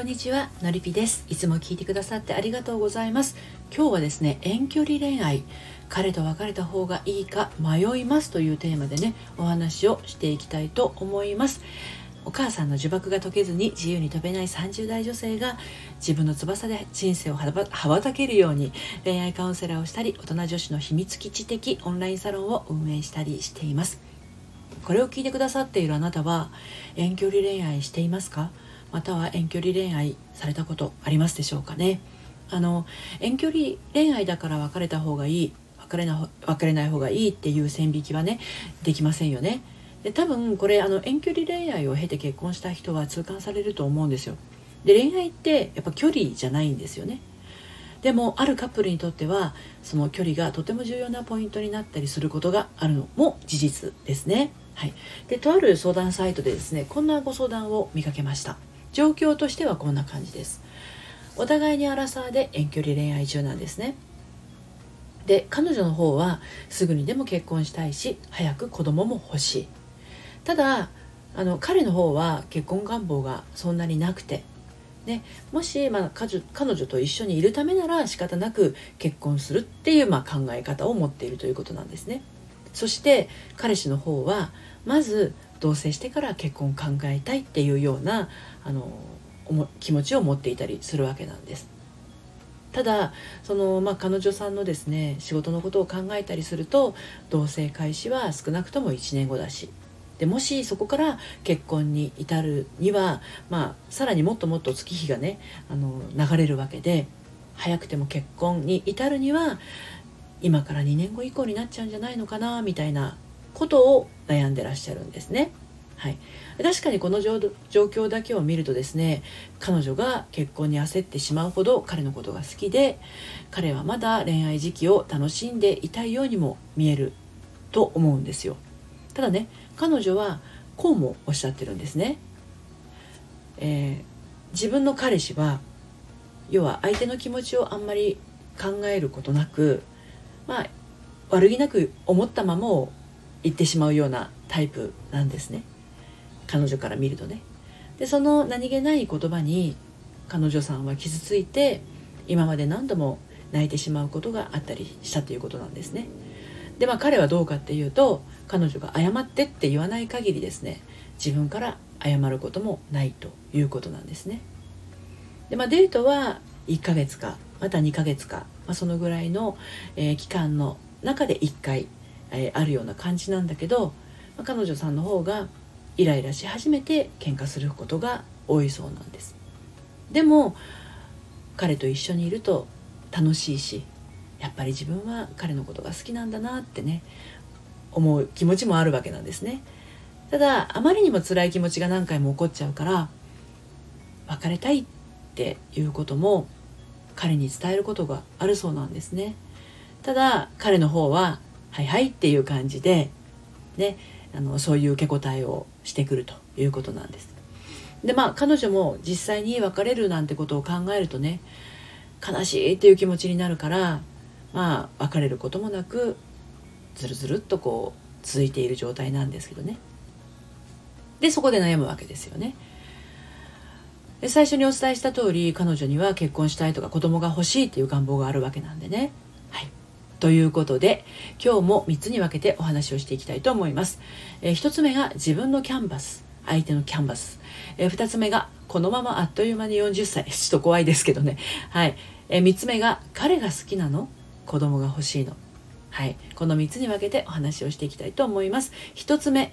こんにちはのりぴです。いつも聞いてくださってありがとうございます。今日はですね遠距離恋愛。彼と別れた方がいいか迷いますというテーマでねお話をしていきたいと思います。お母さんの呪縛が解けずに自由に飛べない30代女性が自分の翼で人生を羽ばたけるように恋愛カウンセラーをしたり大人女子の秘密基地的オンラインサロンを運営したりしています。これを聞いてくださっているあなたは遠距離恋愛していますか？または遠距離恋愛されたことありますでしょうかね。あの遠距離恋愛だから別れた方がいい別れな別れない方がいいっていう線引きはねできませんよね。で多分これあの遠距離恋愛を経て結婚した人は痛感されると思うんですよ。で恋愛ってやっぱ距離じゃないんですよね。でもあるカップルにとってはその距離がとても重要なポイントになったりすることがあるの。も事実ですね。はい、でとある相談サイトでですねこんなご相談を見かけました。状況としてはこんな感じです。お互いにアラサーで遠距離恋愛中なんですね。で彼女の方はすぐにでも結婚したいし早く子供も欲しい。ただあの彼の方は結婚願望がそんなになくて。ね、もし、まあ、彼女と一緒にいるためなら仕方なく結婚するっていう、まあ、考え方を持っているということなんですね。そして彼氏の方はまず同棲してから結婚を考えたいっていうようなあの気持ちを持っていたりするわけなんです。ただその、まあ、彼女さんのですね仕事のことを考えたりすると同棲開始は少なくとも1年後だしでもしそこから結婚に至るには、まあ、さらにもっともっと月日がねあの流れるわけで早くても結婚に至るには今から2年後以降になっちゃうんじゃないのかなみたいなことを悩んでらっしゃるんですね。はい、確かにこの状況だけを見るとですね彼女が結婚に焦ってしまうほど彼のことが好きで彼はまだ恋愛時期を楽しんでいたいようにも見えると思うんですよ。ただね彼女はこうもおっしゃってるんですね、えー、自分の彼氏は要は相手の気持ちをあんまり考えることなくまあ悪気なく思ったままを言ってしまうようなタイプなんですね。彼女から見るとね。でその何気ない言葉に彼女さんは傷ついて今まで何度も泣いてしまうことがあったりしたということなんですね。でまあ彼はどうかっていうと彼女が謝ってって言わない限りですね自分から謝ることもないということなんですね。でまあデートは1ヶ月かまた2ヶ月か、まあ、そのぐらいの、えー、期間の中で1回えー、あるような感じなんだけど、まあ、彼女さんの方がイライラし始めて喧嘩することが多いそうなんです。でも彼と一緒にいると楽しいしやっぱり自分は彼のことが好きなんだなってね思う気持ちもあるわけなんですね。ただあまりにも辛い気持ちが何回も起こっちゃうから別れたいっていうことも彼に伝えることがあるそうなんですね。ただ彼の方ははいはいっていう感じで、ね、あのそういう受け答えをしてくるということなんです。でまあ彼女も実際に別れるなんてことを考えるとね悲しいっていう気持ちになるからまあ別れることもなくずるずるっとこう続いている状態なんですけどね。でそこで悩むわけですよね。で最初にお伝えした通り彼女には結婚したいとか子供が欲しいっていう願望があるわけなんでね。はいということで今日も3つに分けてお話をしていきたいと思います、えー、1つ目が自分のキャンバス相手のキャンバス、えー、2つ目がこのままあっという間に40歳。ちょっと怖いですけどね。はい、えー、3つ目が彼が好きなの？子供が欲しいの。はい。この3つに分けてお話をしていきたいと思います。1つ目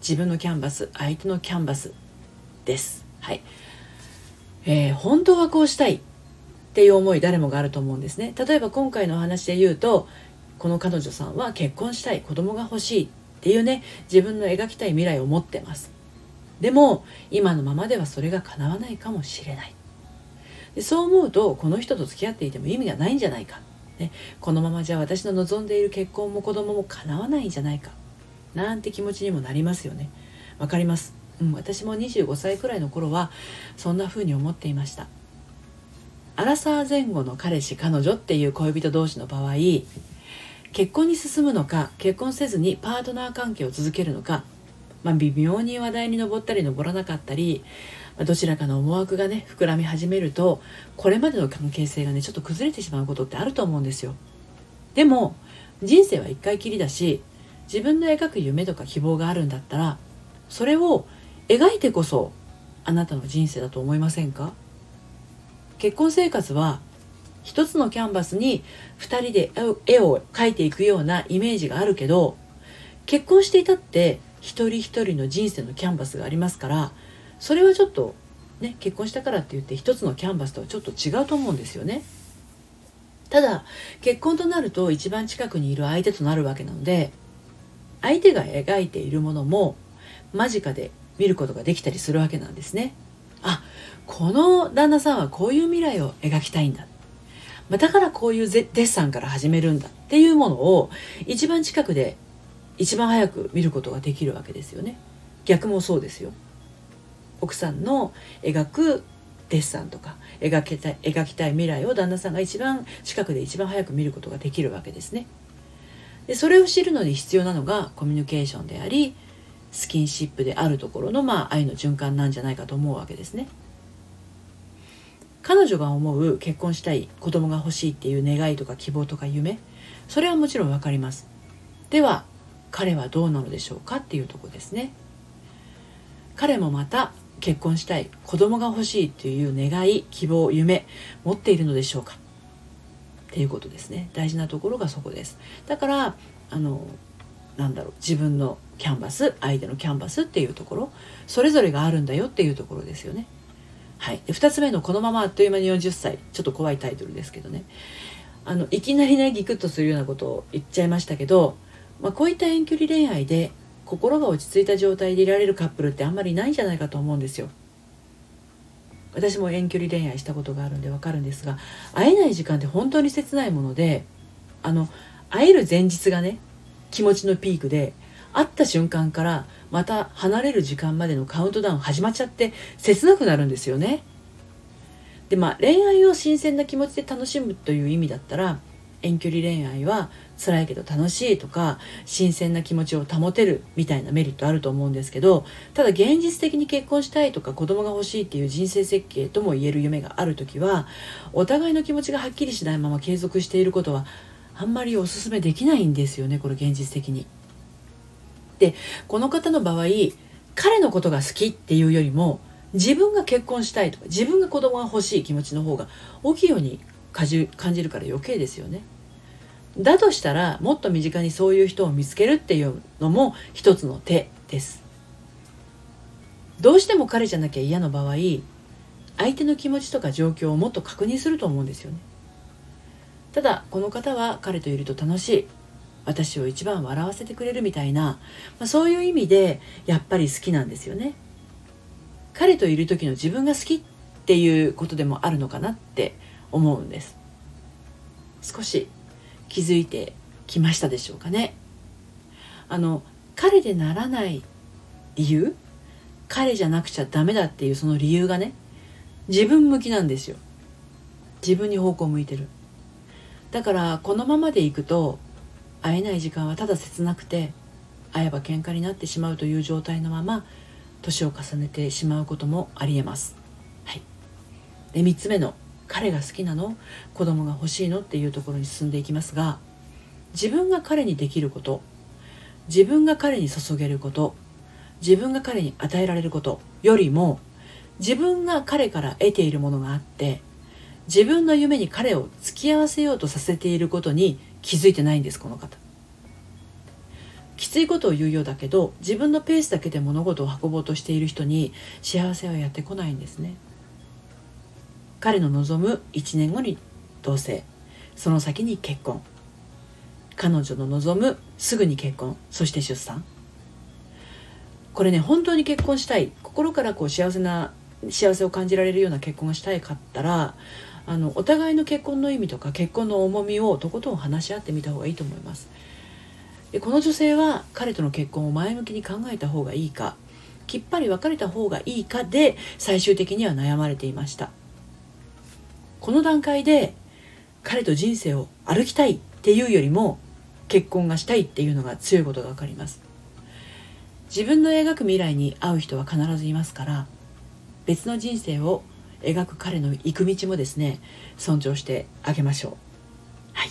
自分のキャンバス相手のキャンバスです。はい、えー、本当はこうしたい。っていう思い誰もがあると思うんですね。例えば今回のお話で言うとこの彼女さんは結婚したい子供が欲しいっていうね自分の描きたい未来を持ってます。でも今のままではそれが叶わないかもしれない。でそう思うとこの人と付き合っていても意味がないんじゃないか、ね、このままじゃ私の望んでいる結婚も子供も叶わないんじゃないか。なんて気持ちにもなりますよね。わかります、うん、私も25歳くらいの頃はそんな風に思っていました。アラサー前後の彼氏彼女っていう恋人同士の場合結婚に進むのか結婚せずにパートナー関係を続けるのかまあ、微妙に話題に上ったり上らなかったりどちらかの思惑がね膨らみ始めるとこれまでの関係性がねちょっと崩れてしまうことってあると思うんですよ。でも人生は一回きりだし自分の描く夢とか希望があるんだったらそれを描いてこそあなたの人生だと思いませんか？結婚生活は一つのキャンバスに2人で絵を描いていくようなイメージがあるけど結婚していたって一人一人の人生のキャンバスがありますからそれはちょっとね結婚したからって言って一つのキャンバスとはちょっと違うと思うんですよね。ただ結婚となると一番近くにいる相手となるわけなので相手が描いているものも間近で見ることができたりするわけなんですね。あこの旦那さんはこういう未来を描きたいんだ。まあ、だからこういうデッサンから始めるんだっていうものを一番近くで一番早く見ることができるわけですよね。逆もそうですよ。奥さんの描くデッサンとか描きたい描きたい未来を旦那さんが一番近くで一番早く見ることができるわけですね。でそれを知るのに必要なのがコミュニケーションでありスキンシップであるところの、まあ、愛の循環なんじゃないかと思うわけですね。彼女が思う結婚したい子供が欲しいっていう願いとか希望とか夢それはもちろん分かります。では彼はどうなのでしょうかっていうとこですね。彼もまた結婚したい子供が欲しいっていう願い希望夢持っているのでしょうか。っていうことですね。大事なところがそこです。だからあのなんだろう自分のキャンバス相手のキャンバスっていうところそれぞれがあるんだよっていうところですよね。はい、で2つ目の「このままあっという間に40歳」ちょっと怖いタイトルですけどね。あのいきなりねギクッとするようなことを言っちゃいましたけど、まあ、こういった遠距離恋愛で心が落ち着いた状態でいられるカップルってあんまりないんじゃないかと思うんですよ。私も遠距離恋愛したことがあるんでわかるんですが会えない時間って本当に切ないものであの会える前日がね気持ちのピークで会った瞬間からまた離れる時間までのカウントダウン始まっちゃって切なくなるんですよね。でまあ恋愛を新鮮な気持ちで楽しむという意味だったら遠距離恋愛は辛いけど楽しいとか新鮮な気持ちを保てるみたいなメリットあると思うんですけどただ現実的に結婚したいとか子供が欲しいっていう人生設計とも言える夢がある時はお互いの気持ちがはっきりしないまま継続していることはあんまりおすすめできないんですよねこれ現実的に。でこの方の場合彼のことが好きっていうよりも自分が結婚したいとか自分が子供が欲しい気持ちの方が大きいように感じるから余計ですよね。だとしたらもっと身近にそういう人を見つけるっていうのも一つの手です。どうしても彼じゃなきゃ嫌な場合相手の気持ちとか状況をもっと確認すると思うんですよね。ただこの方は彼といると楽しい私を一番笑わせてくれるみたいな、まあ、そういう意味でやっぱり好きなんですよね。彼といる時の自分が好きっていうことでもあるのかなって思うんです。少し気づいてきましたでしょうかね。あの彼でならない理由彼じゃなくちゃダメだっていうその理由がね自分向きなんですよ。自分に方向向いてる。だからこのままでいくと会えない時間はただ切なくて会えば喧嘩になってしまうという状態のまま年を重ねてしまうこともありえます。はい、で3つ目の「彼が好きなの？子供が欲しいの?」っていうところに進んでいきますが自分が彼にできること自分が彼に注げること自分が彼に与えられることよりも自分が彼から得ているものがあって自分の夢に彼を付き合わせようとさせていることに気づいてないんですこの方。きついことを言うようだけど自分のペースだけで物事を運ぼうとしている人に幸せはやってこないんですね。彼の望む1年後に同棲。その先に結婚。彼女の望むすぐに結婚。そして出産。これね本当に結婚したい。心からこう幸せな幸せを感じられるような結婚がしたいかったらあのお互いの結婚の意味とか結婚の重みをとことん話し合ってみた方がいいと思います。でこの女性は彼との結婚を前向きに考えた方がいいかきっぱり別れた方がいいかで最終的には悩まれていました。この段階で彼と人生を歩きたいっていうよりも結婚がしたいっていうのが強いことが分かります。自分の描く未来に合う人は必ずいますから別の人生を描く彼の行く道もですね尊重してあげましょう。はい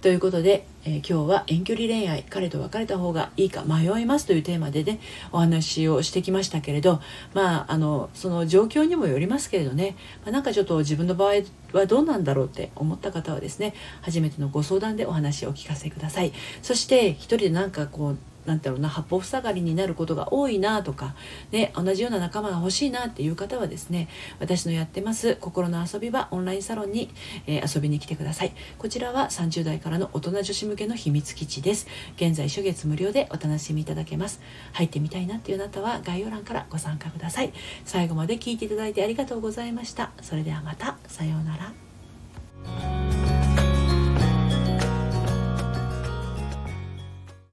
ということで、えー、今日は遠距離恋愛彼と別れた方がいいか迷いますというテーマでねお話をしてきましたけれどまああのその状況にもよりますけれどね、まあ、なんかちょっと自分の場合はどうなんだろうって思った方はですね初めてのご相談でお話をお聞かせくださいそして一人でなんかこうなんだろうな八方塞がりになることが多いなとか、ね、同じような仲間が欲しいなっていう方はですね私のやってます心の遊び場オンラインサロンに、えー、遊びに来てください。こちらは30代からの大人女子向けの秘密基地です。現在初月無料でお楽しみいただけます。入ってみたいなっていうあなたは概要欄からご参加ください。最後まで聞いていただいてありがとうございました。それではまた。さようなら。